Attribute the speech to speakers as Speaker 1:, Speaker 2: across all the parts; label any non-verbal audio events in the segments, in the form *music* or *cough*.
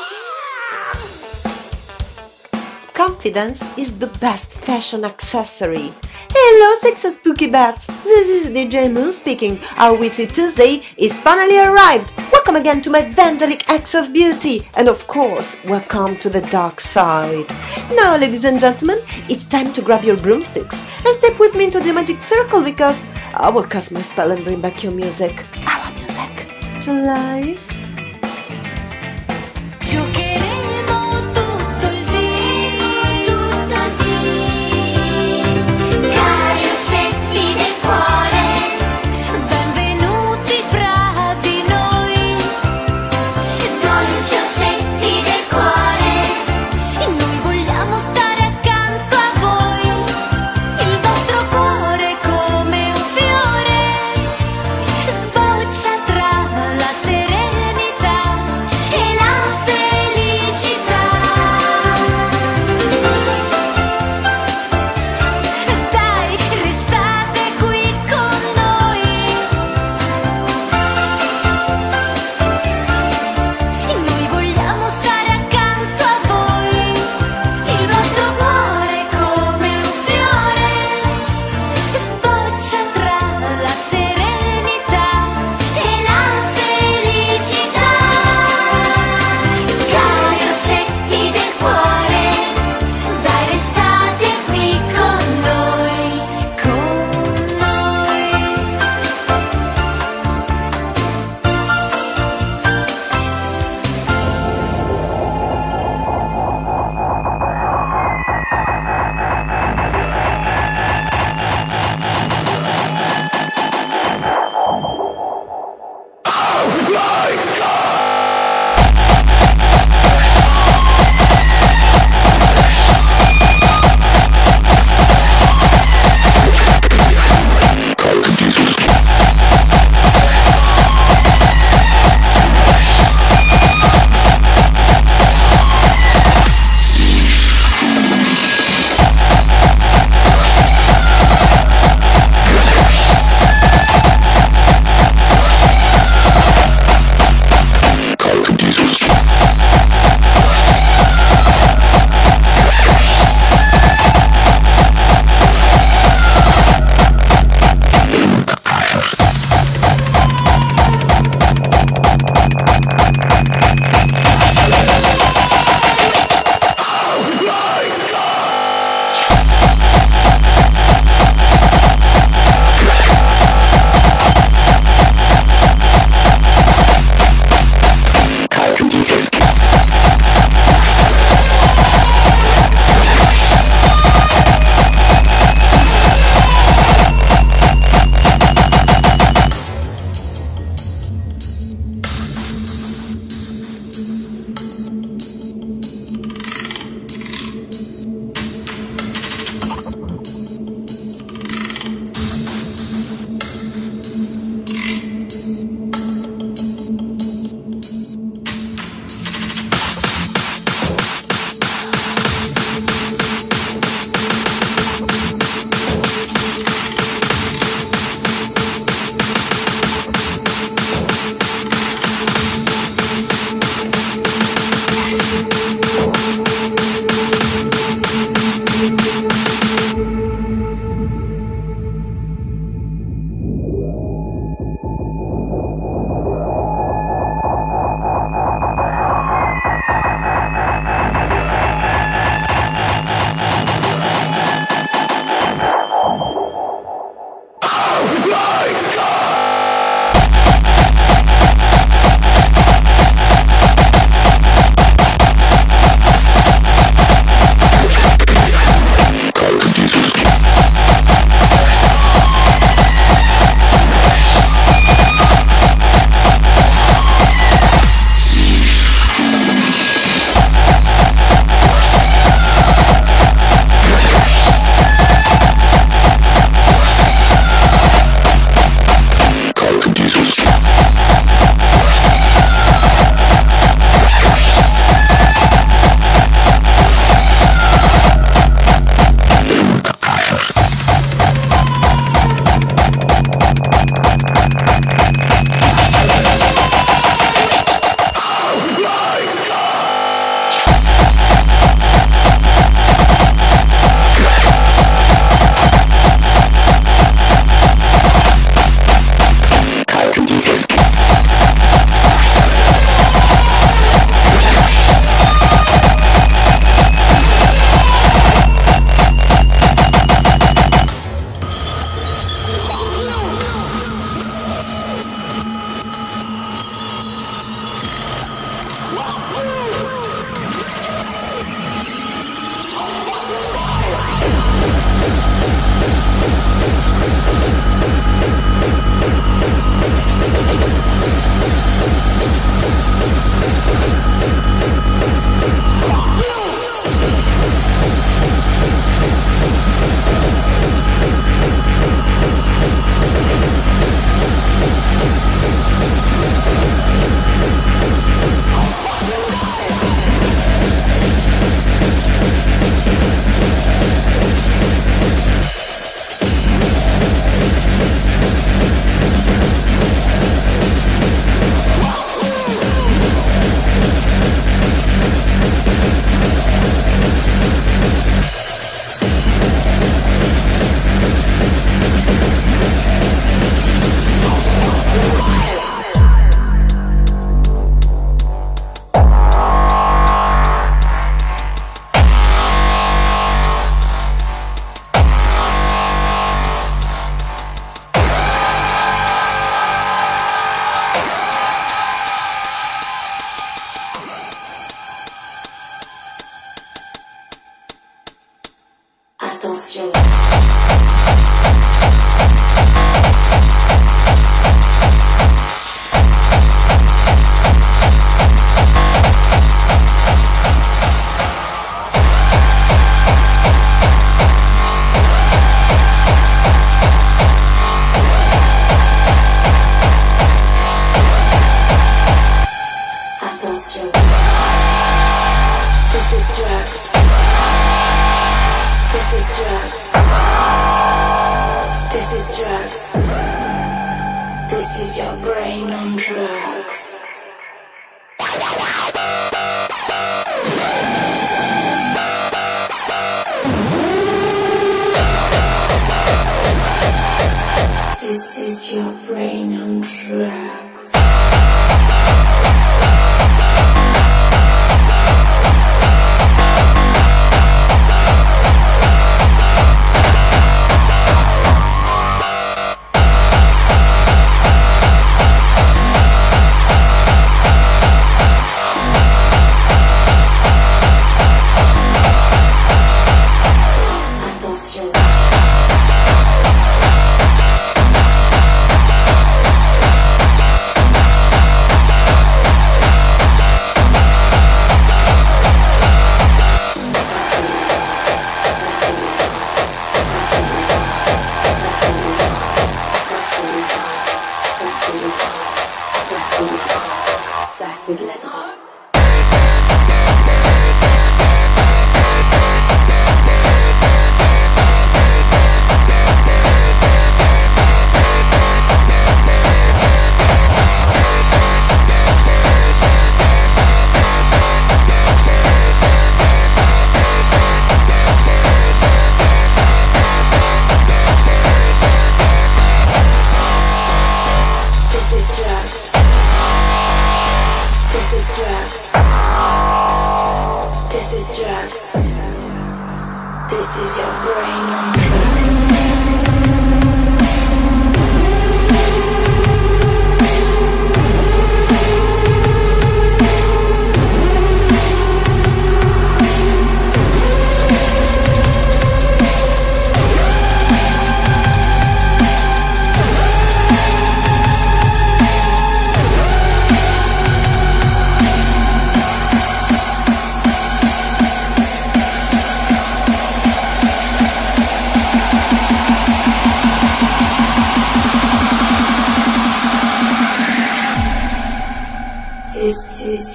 Speaker 1: Ah! Confidence is the best fashion accessory. Hello, sex spooky bats! This is DJ Moon speaking. Our Witchy Tuesday is finally arrived. Welcome again to my Vandalic Acts of Beauty, and of course, welcome to the dark side. Now, ladies and gentlemen, it's time to grab your broomsticks and step with me into the magic circle because I will cast my spell and bring back your music,
Speaker 2: ah! your life.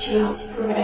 Speaker 2: This is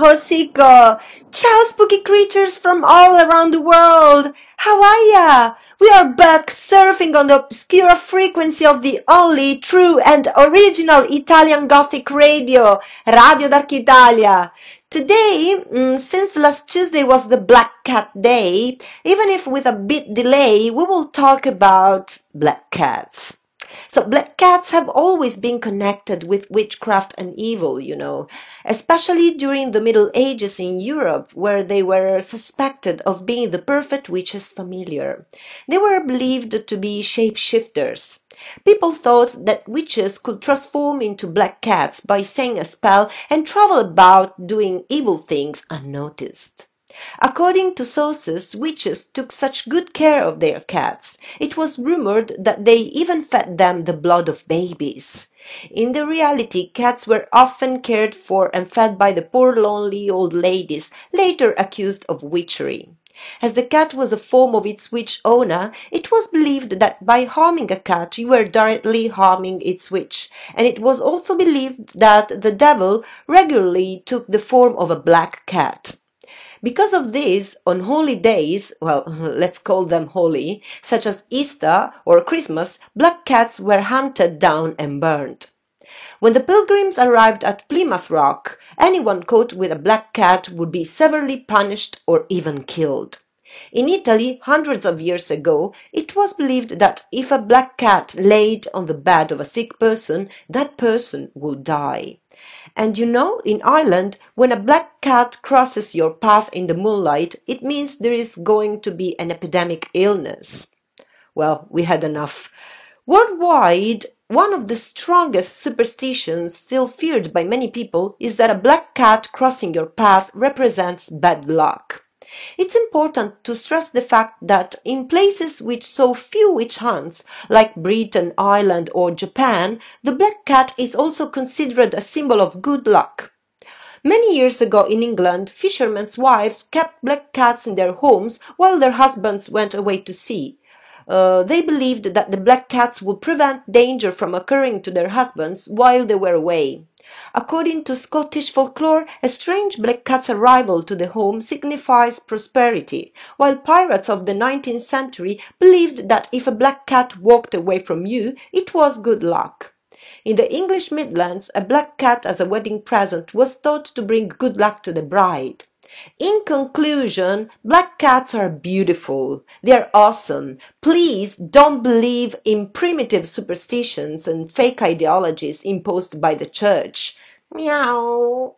Speaker 1: Hosiko. Ciao, spooky creatures from all around the world. How are ya? We are back surfing on the obscure frequency of the only true and original Italian Gothic radio, Radio Dark Italia. Today, mm, since last Tuesday was the Black Cat Day, even if with a bit delay, we will talk about black cats. So black cats have always been connected with witchcraft and evil, you know, especially during the Middle Ages in Europe, where they were suspected of being the perfect witch's familiar. They were believed to be shapeshifters. People thought that witches could transform into black cats by saying a spell and travel about doing evil things unnoticed. According to sources, witches took such good care of their cats. It was rumored that they even fed them the blood of babies. In the reality, cats were often cared for and fed by the poor lonely old ladies, later accused of witchery. As the cat was a form of its witch owner, it was believed that by harming a cat you were directly harming its witch, and it was also believed that the devil regularly took the form of a black cat. Because of this, on holy days, well, *laughs* let's call them holy, such as Easter or Christmas, black cats were hunted down and burned. When the pilgrims arrived at Plymouth Rock, anyone caught with a black cat would be severely punished or even killed. In Italy, hundreds of years ago, it was believed that if a black cat laid on the bed of a sick person, that person would die. And you know, in Ireland, when a black cat crosses your path in the moonlight, it means there is going to be an epidemic illness. Well, we had enough. Worldwide, one of the strongest superstitions still feared by many people is that a black cat crossing your path represents bad luck. It's important to stress the fact that in places with so few witch hunts, like Britain, Ireland, or Japan, the black cat is also considered a symbol of good luck. Many years ago in England, fishermen's wives kept black cats in their homes while their husbands went away to sea. Uh, they believed that the black cats would prevent danger from occurring to their husbands while they were away. According to Scottish folklore, a strange black cat's arrival to the home signifies prosperity, while pirates of the 19th century believed that if a black cat walked away from you, it was good luck. In the English Midlands, a black cat as a wedding present was thought to bring good luck to the bride. In conclusion, black cats are beautiful. They're awesome. Please don't believe in primitive superstitions and fake ideologies imposed by the church. Meow.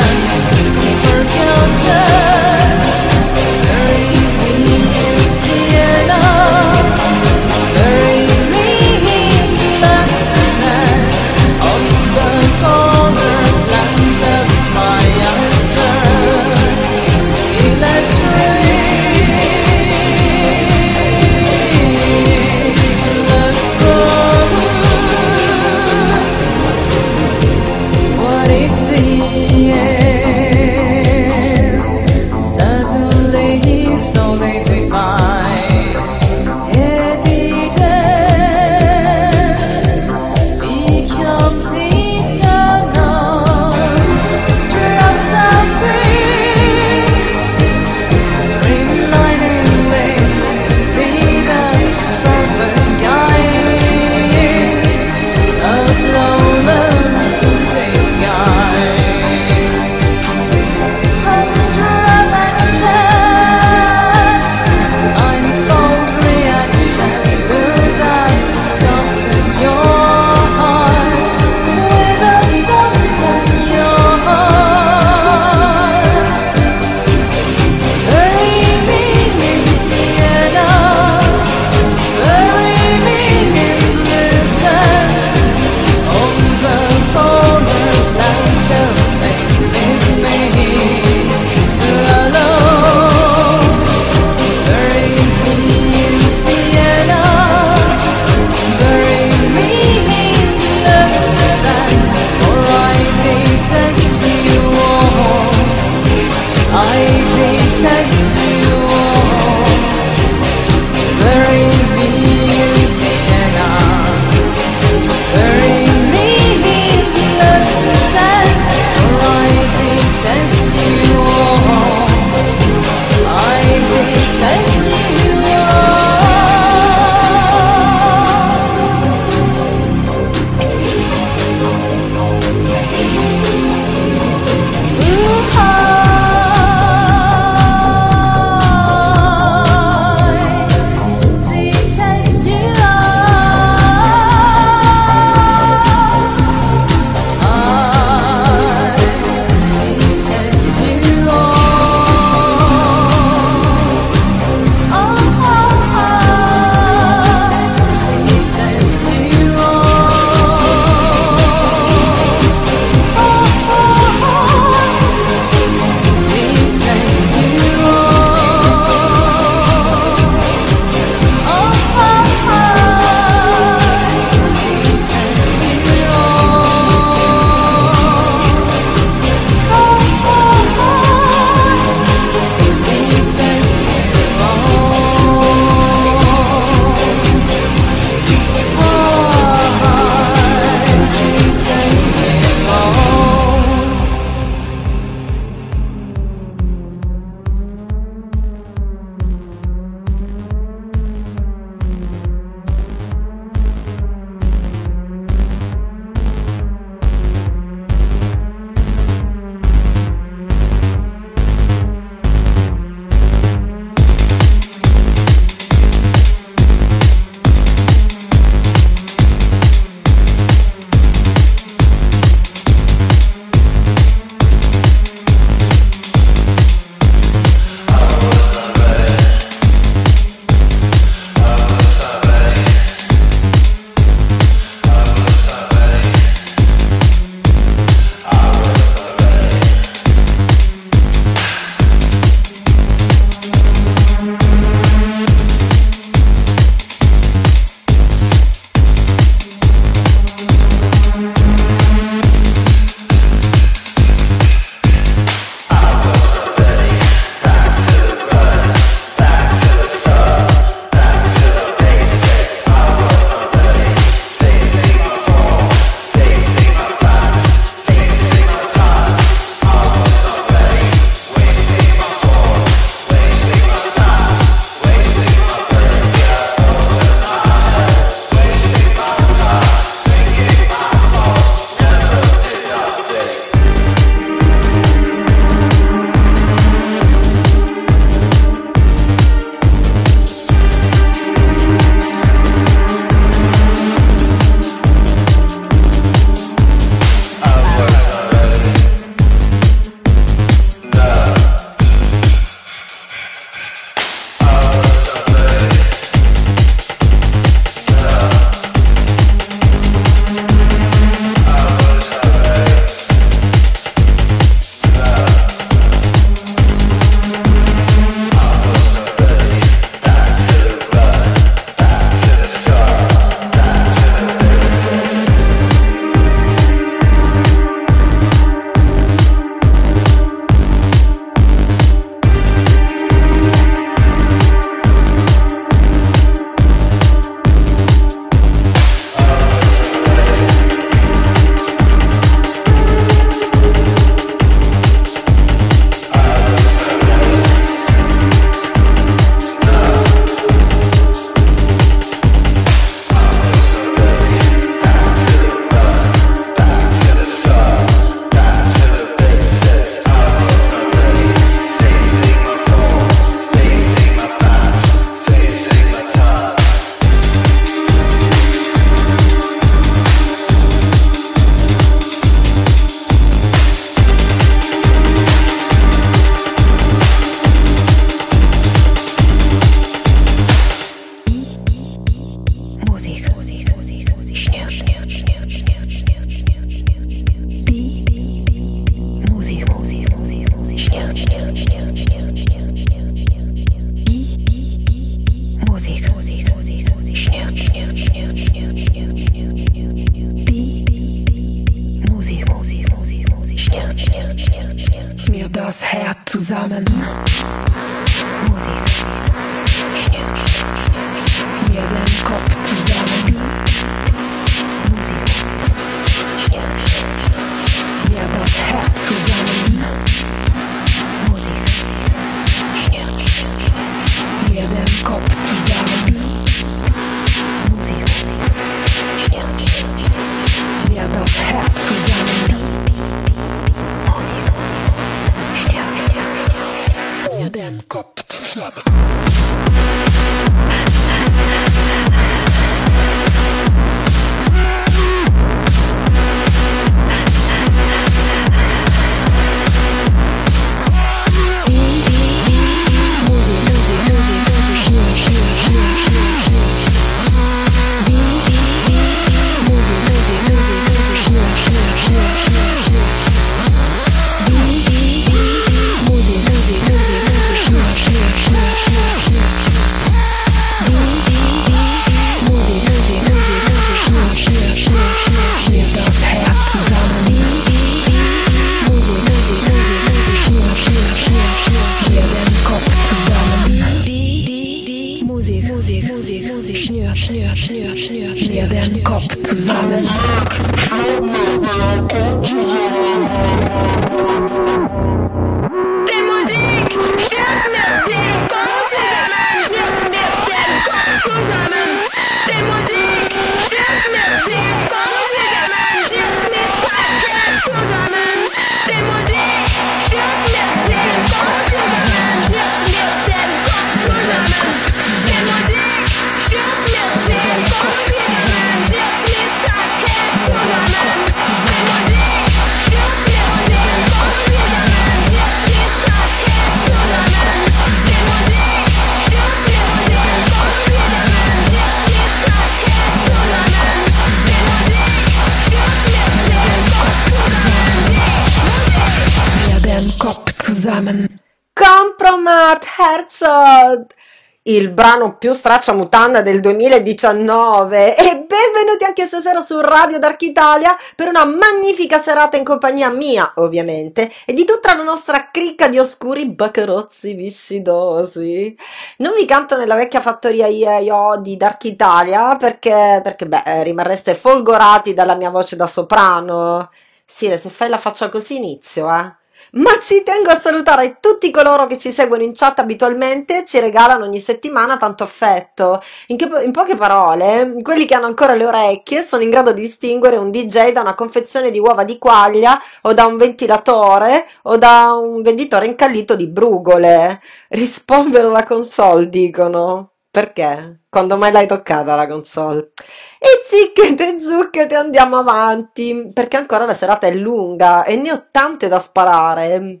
Speaker 1: Il brano più stracciamutanda del 2019 e benvenuti anche stasera su Radio Dark Italia per una magnifica serata in compagnia mia, ovviamente, e di tutta la nostra cricca di oscuri baccarozzi viscidosi. Non vi canto nella vecchia fattoria IAIO di Dark Italia perché, perché beh, rimarreste folgorati dalla mia voce da soprano. Sire, se fai la faccia così inizio, eh. Ma ci tengo a salutare tutti coloro che ci seguono in chat abitualmente e ci regalano ogni settimana tanto affetto. In, che- in poche parole, quelli che hanno ancora le orecchie sono in grado di distinguere un DJ da una confezione di uova di quaglia o da un ventilatore o da un venditore incallito di brugole. Rispolvero la console, dicono. Perché? Quando mai l'hai toccata la console? E zicchete zucchete andiamo avanti, perché ancora la serata è lunga e ne ho tante da sparare.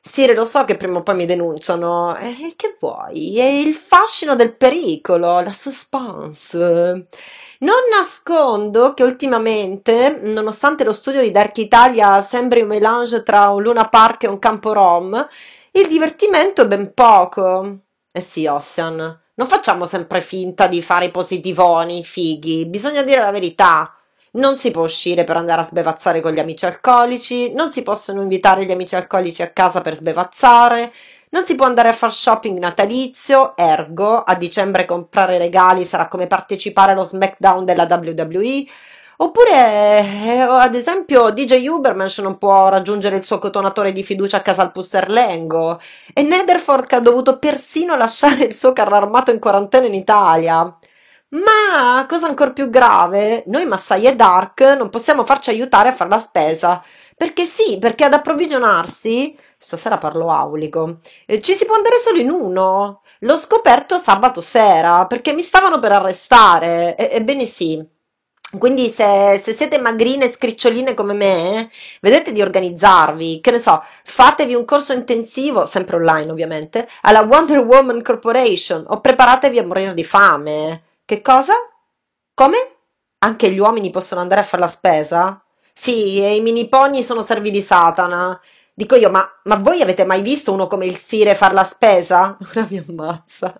Speaker 1: Sire, lo so che prima o poi mi denunciano. E che vuoi? È il fascino del pericolo, la suspense. Non nascondo che ultimamente, nonostante lo studio di Dark Italia sembri un melange tra un Luna Park e un campo rom, il divertimento è ben poco. Eh sì, Ossian, non facciamo sempre finta di fare i positivoni, fighi, bisogna dire la verità. Non si può uscire per andare a sbevazzare con gli amici alcolici, non si possono invitare gli amici alcolici a casa per sbevazzare, non si può andare a fare shopping natalizio, ergo a dicembre comprare regali sarà come partecipare allo SmackDown della WWE, oppure eh, ad esempio DJ Ubermensch non può raggiungere il suo cotonatore di fiducia a casa al Pusterlengo e Netherfork ha dovuto persino lasciare il suo carro armato in quarantena in Italia. Ma, cosa ancora più grave, noi Massai e Dark non possiamo farci aiutare a fare la spesa. Perché sì, perché ad approvvigionarsi, stasera parlo aulico, eh, ci si può andare solo in uno. L'ho scoperto sabato sera, perché mi stavano per arrestare. E- ebbene sì. Quindi se, se siete magrine e scriccioline come me, vedete di organizzarvi, che ne so, fatevi un corso intensivo, sempre online ovviamente, alla Wonder Woman Corporation o preparatevi a morire di fame. Che cosa? Come? Anche gli uomini possono andare a fare la spesa? Sì, e i mini pony sono servi di Satana. Dico io, ma, ma voi avete mai visto uno come il Sire far la spesa? *laughs* Ora mi ammazza.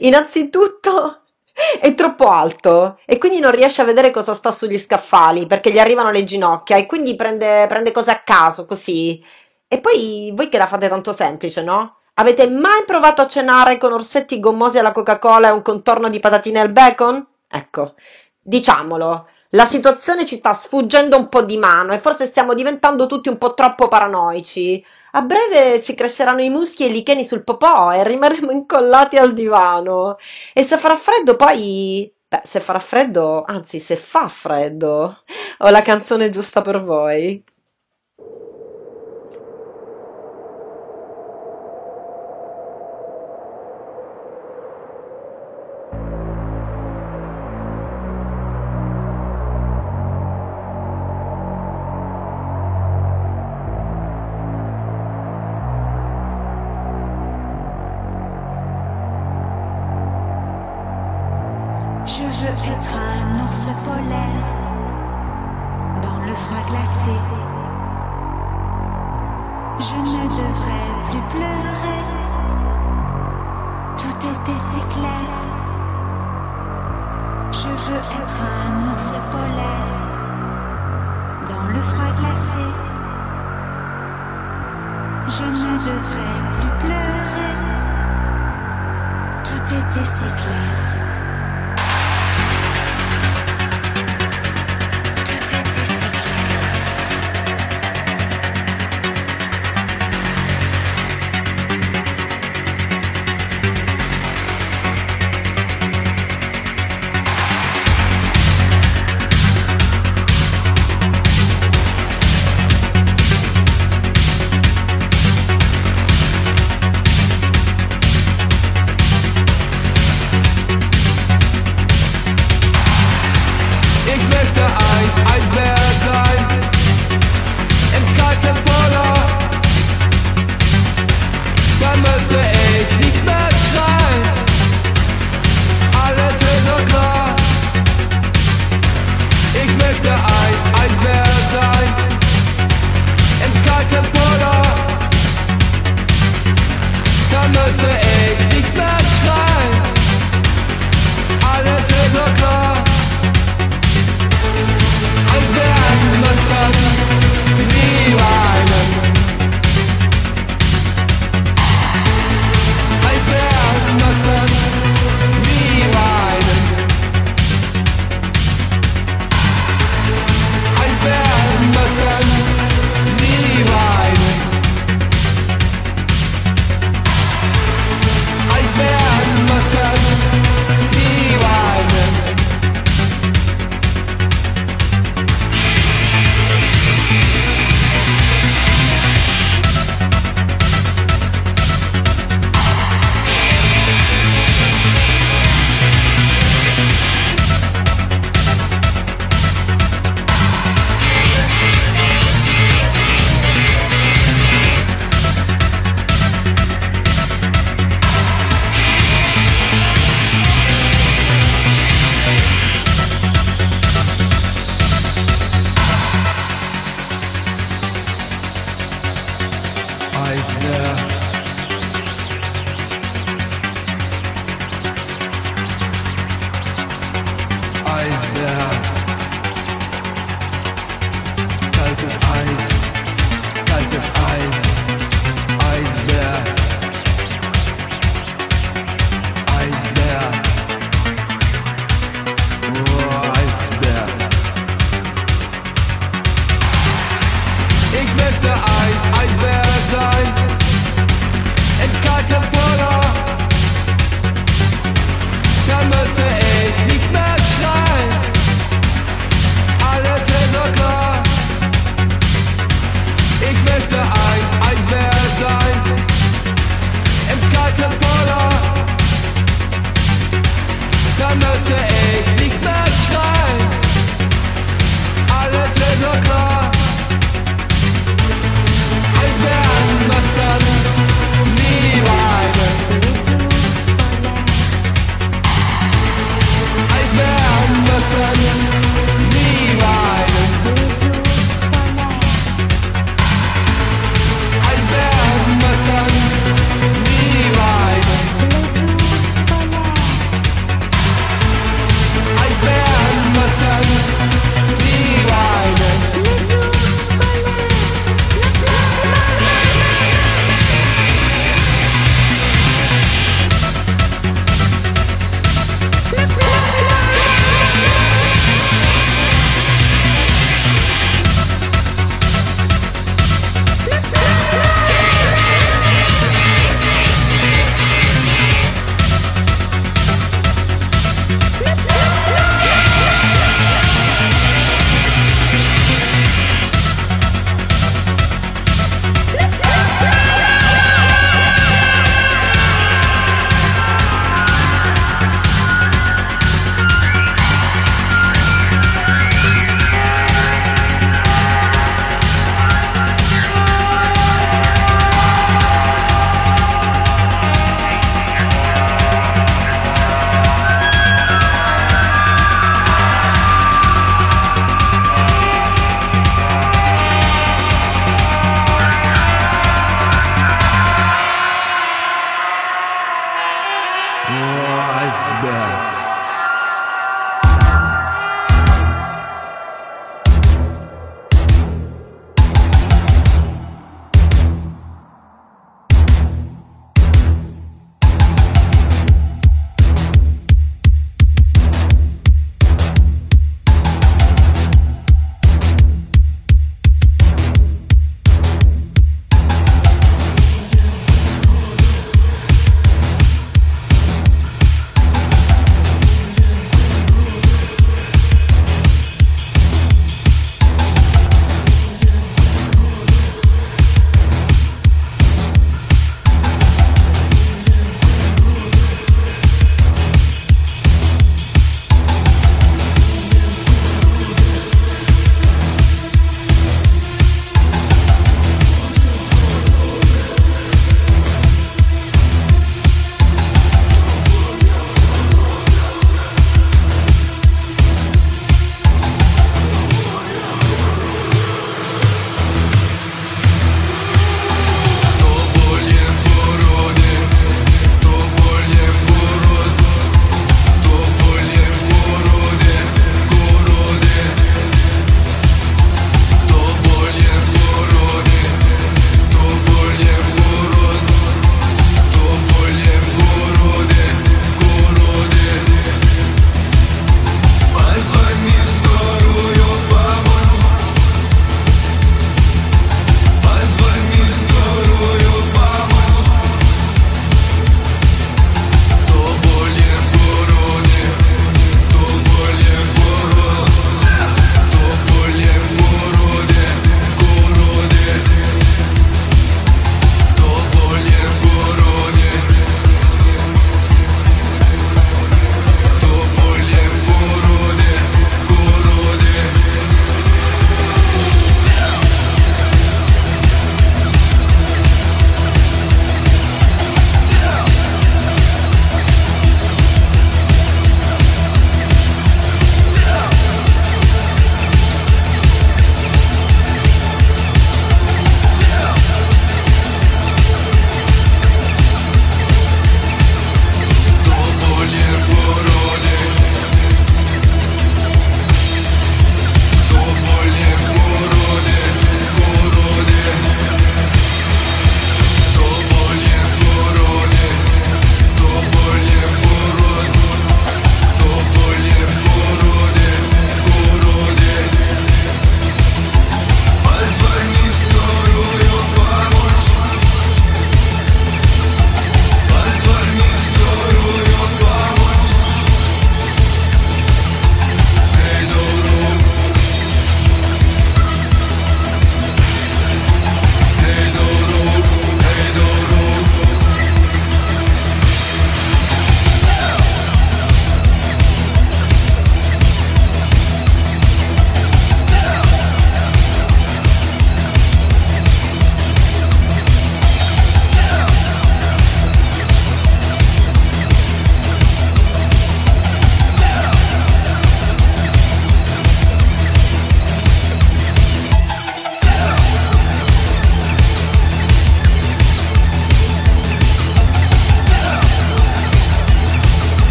Speaker 1: Innanzitutto *laughs* è troppo alto e quindi non riesce a vedere cosa sta sugli scaffali perché gli arrivano le ginocchia e quindi prende, prende cose a caso così. E poi voi che la fate tanto semplice, no? Avete mai provato a cenare con orsetti gommosi alla Coca-Cola e un contorno di patatine al bacon? Ecco, diciamolo, la situazione ci sta sfuggendo un po' di mano e forse stiamo diventando tutti un po' troppo paranoici. A breve ci cresceranno i muschi e i licheni sul popò e rimarremo incollati al divano. E se farà freddo poi... Beh, se farà freddo, anzi, se fa freddo, ho la canzone giusta per voi.
Speaker 3: Tout était si clair. Je veux être un ours polaire dans le froid glacé. Je ne devrais plus pleurer. Tout était si clair.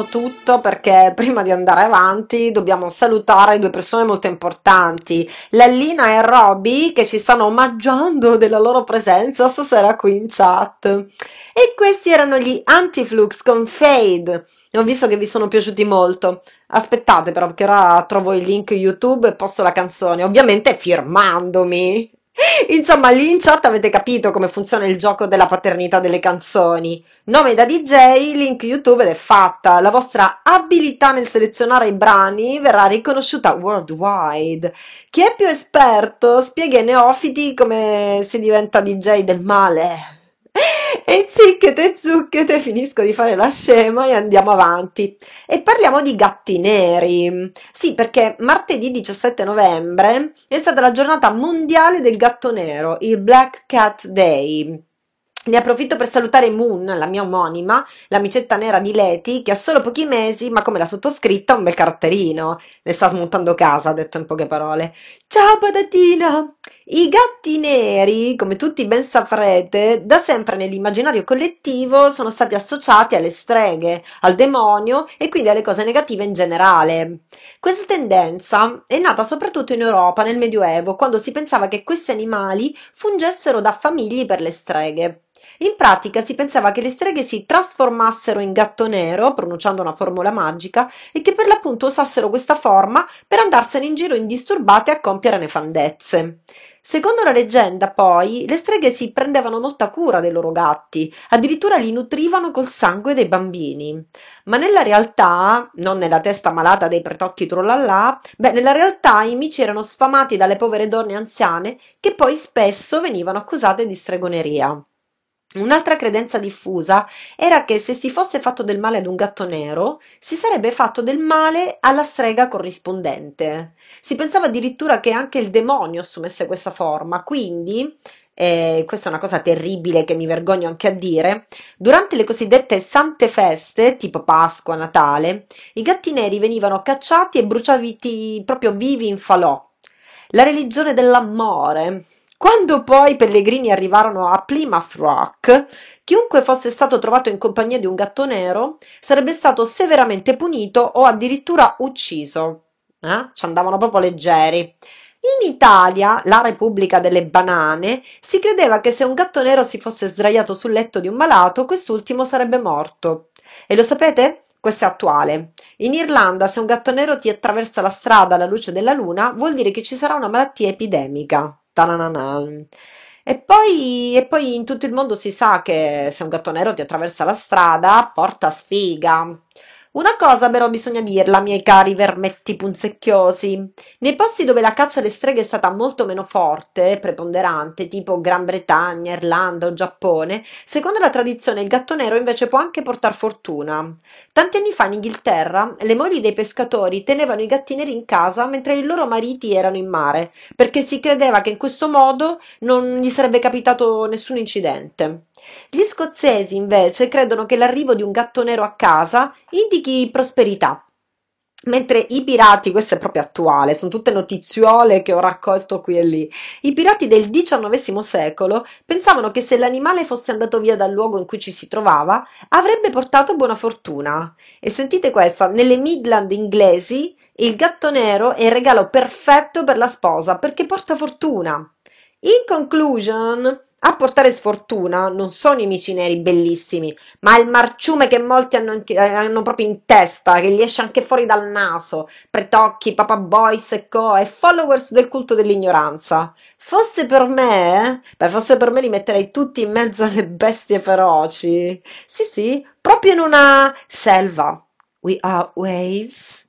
Speaker 1: Fermiamo tutto perché prima di andare avanti dobbiamo salutare due persone molto importanti, Lallina e Roby, che ci stanno omaggiando della loro presenza stasera qui in chat. E questi erano gli Antiflux con Fade. Ho visto che vi sono piaciuti molto. Aspettate però, perché ora trovo il link YouTube e posto la canzone, ovviamente firmandomi. Insomma, lì in chat avete capito come funziona il gioco della paternità delle canzoni. Nome da DJ, link YouTube ed è fatta. La vostra abilità nel selezionare i brani verrà riconosciuta worldwide. Chi è più esperto spiega ai neofiti come si diventa DJ del male. E zicchete zucchete, finisco di fare la scema e andiamo avanti. E parliamo di gatti neri. Sì, perché martedì 17 novembre è stata la giornata mondiale del gatto nero, il Black Cat Day. Ne approfitto per salutare Moon, la mia omonima, l'amicetta nera di Leti, che ha solo pochi mesi, ma come la sottoscritta, ha un bel caratterino. Ne sta smontando casa, detto in poche parole. Ciao patatina! I gatti neri, come tutti ben saprete, da sempre nell'immaginario collettivo sono stati associati alle streghe, al demonio e quindi alle cose negative in generale. Questa tendenza è nata soprattutto in Europa nel Medioevo, quando si pensava che questi animali fungessero da famigli per le streghe. In pratica si pensava che le streghe si trasformassero in gatto nero, pronunciando una formula magica, e che per l'appunto usassero questa forma per andarsene in giro indisturbate a compiere nefandezze. Secondo la leggenda, poi, le streghe si prendevano molta cura dei loro gatti, addirittura li nutrivano col sangue dei bambini. Ma nella realtà, non nella testa malata dei pretocchi trollallà, beh, nella realtà i mici erano sfamati dalle povere donne anziane che poi spesso venivano accusate di stregoneria. Un'altra credenza diffusa era che se si fosse fatto del male ad un gatto nero, si sarebbe fatto del male alla strega corrispondente. Si pensava addirittura che anche il demonio assumesse questa forma, quindi, e questa è una cosa terribile che mi vergogno anche a dire, durante le cosiddette sante feste, tipo Pasqua, Natale, i gatti neri venivano cacciati e bruciati proprio vivi in falò. La religione dell'amore, quando poi i pellegrini arrivarono a Plymouth Rock, chiunque fosse stato trovato in compagnia di un gatto nero sarebbe stato severamente punito o addirittura ucciso. Eh? Ci andavano proprio leggeri. In Italia, la Repubblica delle Banane, si credeva che se un gatto nero si fosse sdraiato sul letto di un malato, quest'ultimo sarebbe morto. E lo sapete? Questo è attuale. In Irlanda, se un gatto nero ti attraversa la strada alla luce della luna, vuol dire che ci sarà una malattia epidemica. Tanananan. E poi, e poi in tutto il mondo si sa che se un gatto nero ti attraversa la strada, porta sfiga. Una cosa però bisogna dirla, miei cari vermetti punzecchiosi. Nei posti dove la caccia alle streghe è stata molto meno forte, preponderante, tipo Gran Bretagna, Irlanda o Giappone, secondo la tradizione il gatto nero invece può anche portar fortuna. Tanti anni fa in Inghilterra le mogli dei pescatori tenevano i gatti neri in casa mentre i loro mariti erano in mare, perché si credeva che in questo modo non gli sarebbe capitato nessun incidente. Gli scozzesi invece credono che l'arrivo di un gatto nero a casa indichi prosperità. Mentre i pirati, questo è proprio attuale, sono tutte notiziole che ho raccolto qui e lì. I pirati del XIX secolo pensavano che se l'animale fosse andato via dal luogo in cui ci si trovava, avrebbe portato buona fortuna. E sentite questa, nelle Midland inglesi il gatto nero è il regalo perfetto per la sposa perché porta fortuna. In conclusion, a portare sfortuna non sono i mici neri bellissimi, ma il marciume che molti hanno, hanno, proprio in testa, che gli esce anche fuori dal naso, pretocchi, papa boys e co, e followers del culto dell'ignoranza. Fosse per me, beh, fosse per me li metterei tutti in mezzo alle bestie feroci. Sì, sì, proprio in una selva. We are waves.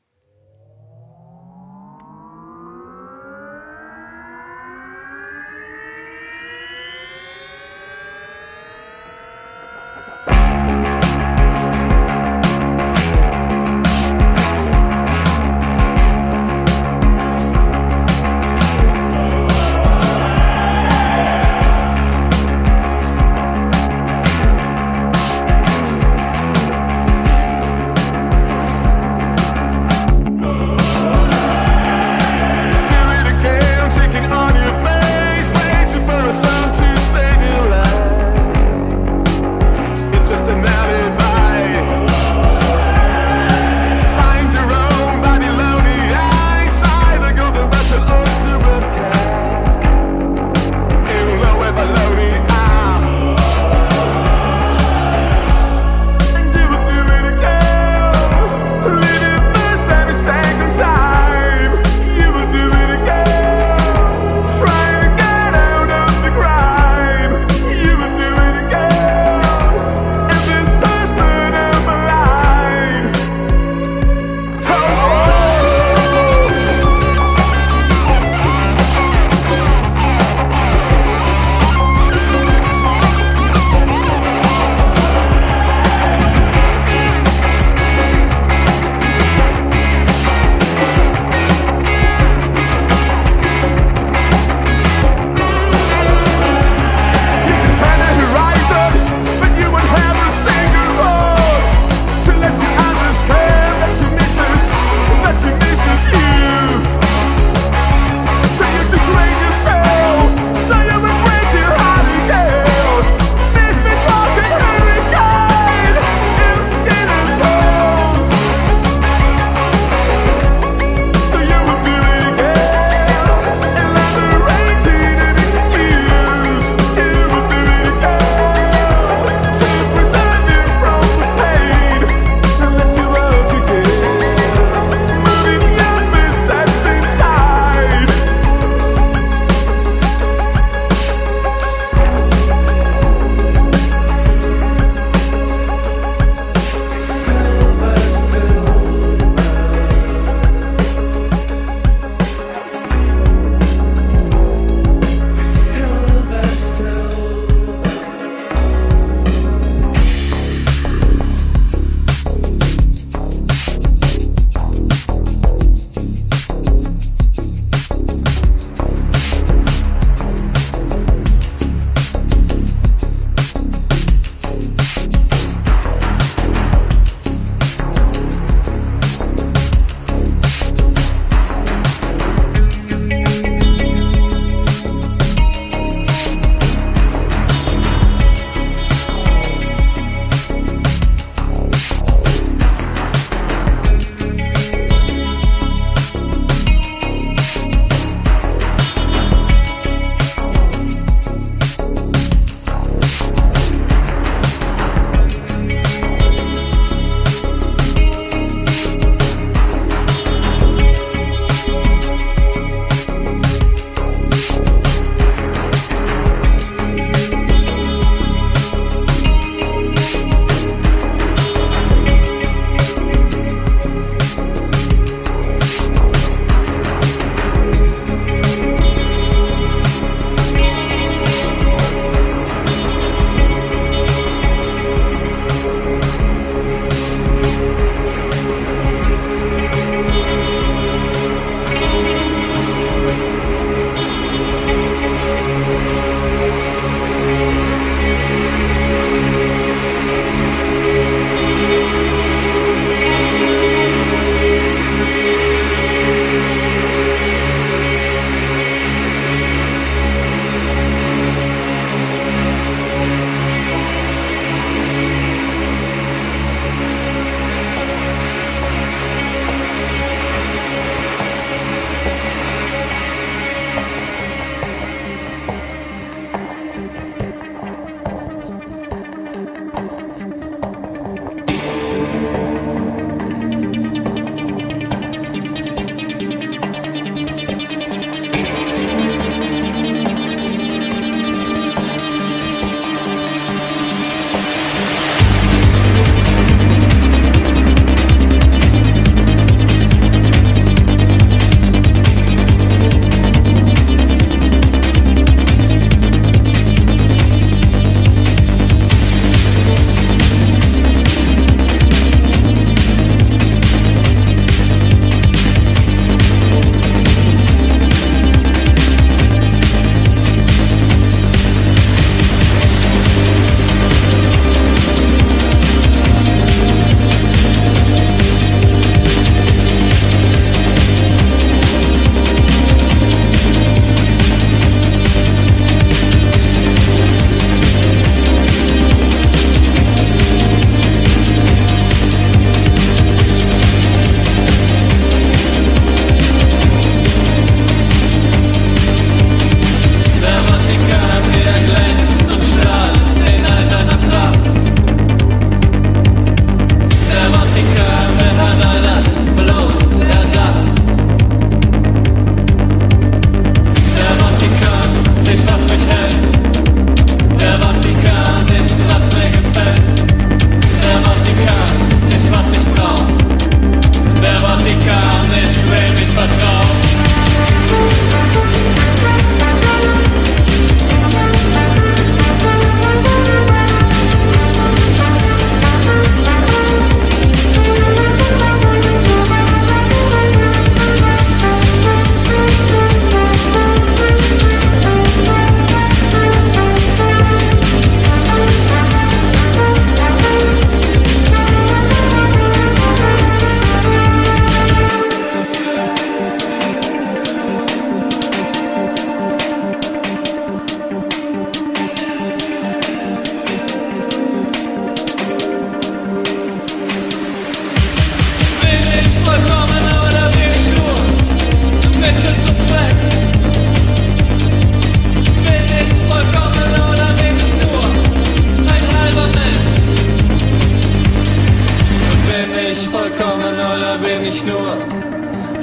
Speaker 1: bin ich nur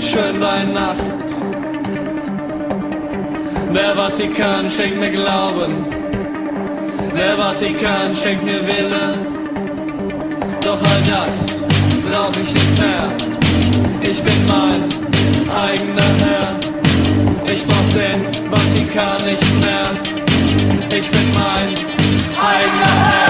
Speaker 1: schön bei Nacht.
Speaker 4: Der Vatikan schenkt mir Glauben, der Vatikan schenkt mir Wille. Doch all das brauch ich nicht mehr. Ich bin mein eigener Herr. Ich brauch den Vatikan nicht mehr. Ich bin mein eigener Herr.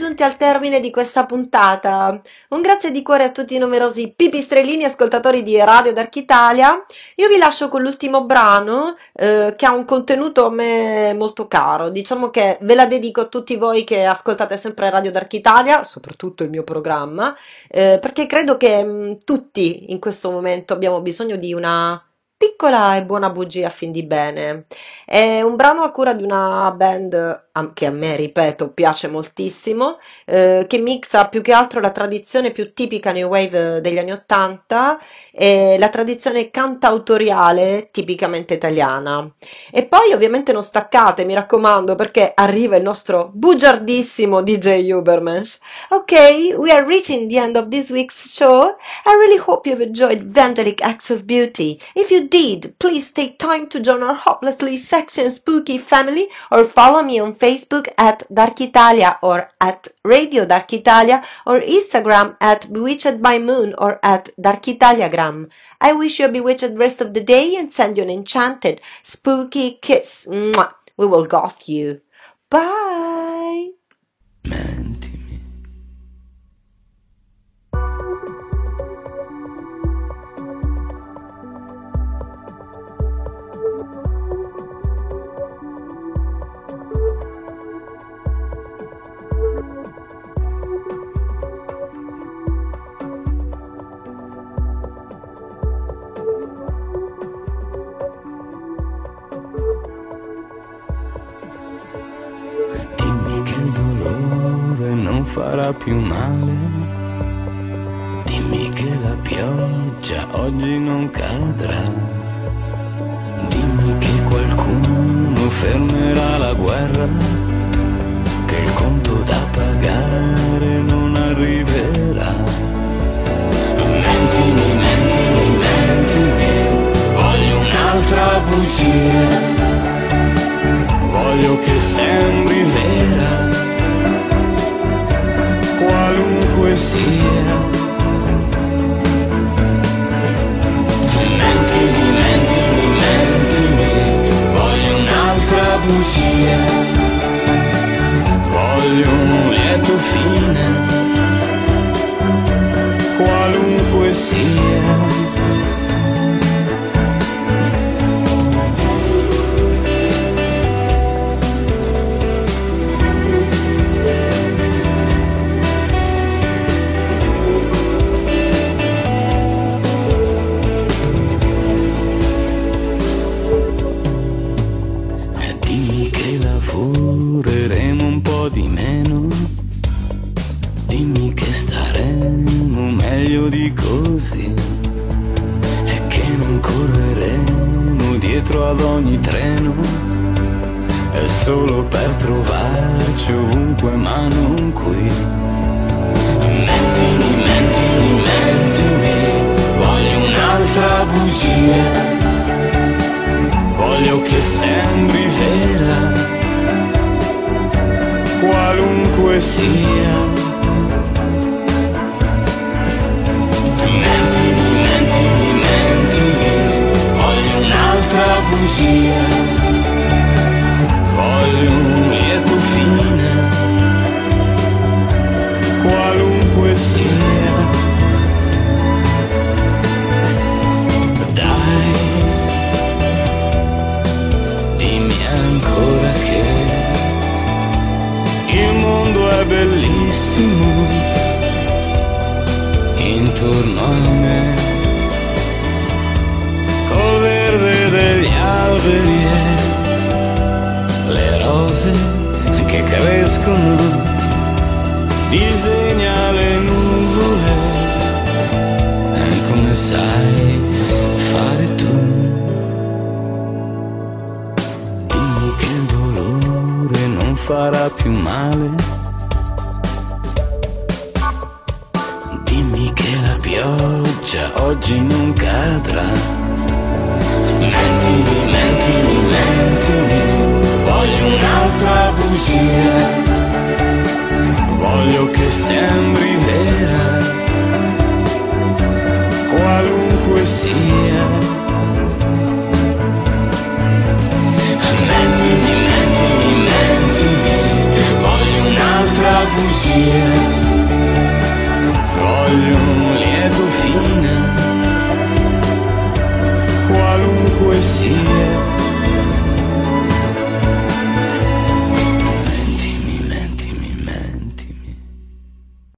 Speaker 1: Giunti al termine di questa puntata. Un grazie di cuore a tutti i numerosi pipistrellini ascoltatori di Radio Dark Italia. Io vi lascio con l'ultimo brano eh, che ha un contenuto a me molto caro. Diciamo che ve la dedico a tutti voi che ascoltate sempre Radio Dark Italia, soprattutto il mio programma, eh, perché credo che mh, tutti in questo momento abbiamo bisogno di una piccola e buona bugia a fin di bene. È un brano a cura di una band che a me, ripeto, piace moltissimo, eh, che mixa più che altro la tradizione più tipica new wave degli anni Ottanta e la tradizione cantautoriale tipicamente italiana. E poi ovviamente non staccate, mi raccomando, perché arriva il nostro bugiardissimo DJ Ubermensch. Ok, we are reaching the end of this week's show. I really hope you've enjoyed Vandalic Acts of Beauty. If you did, please take time to join our hopelessly sexy and spooky family or follow me on Facebook at Dark Italia or at Radio Dark Italia or Instagram at Bewitched by Moon or at Dark Italiagram. I wish you a bewitched rest of the day and send you an enchanted, spooky kiss. Mwah. We will goth you. Bye.
Speaker 5: Farà più male. Dimmi che la pioggia oggi non cadrà. Dimmi che qualcuno fermerà la guerra. Che il conto da pagare non arriverà. Mentimi, mentimi, mentimi. Voglio un'altra bugia voglio che sembri vera, qualunque sia. Mentimi, mentimi, mentimi, voglio un'altra bugia, voglio un lieto fine, qualunque sia.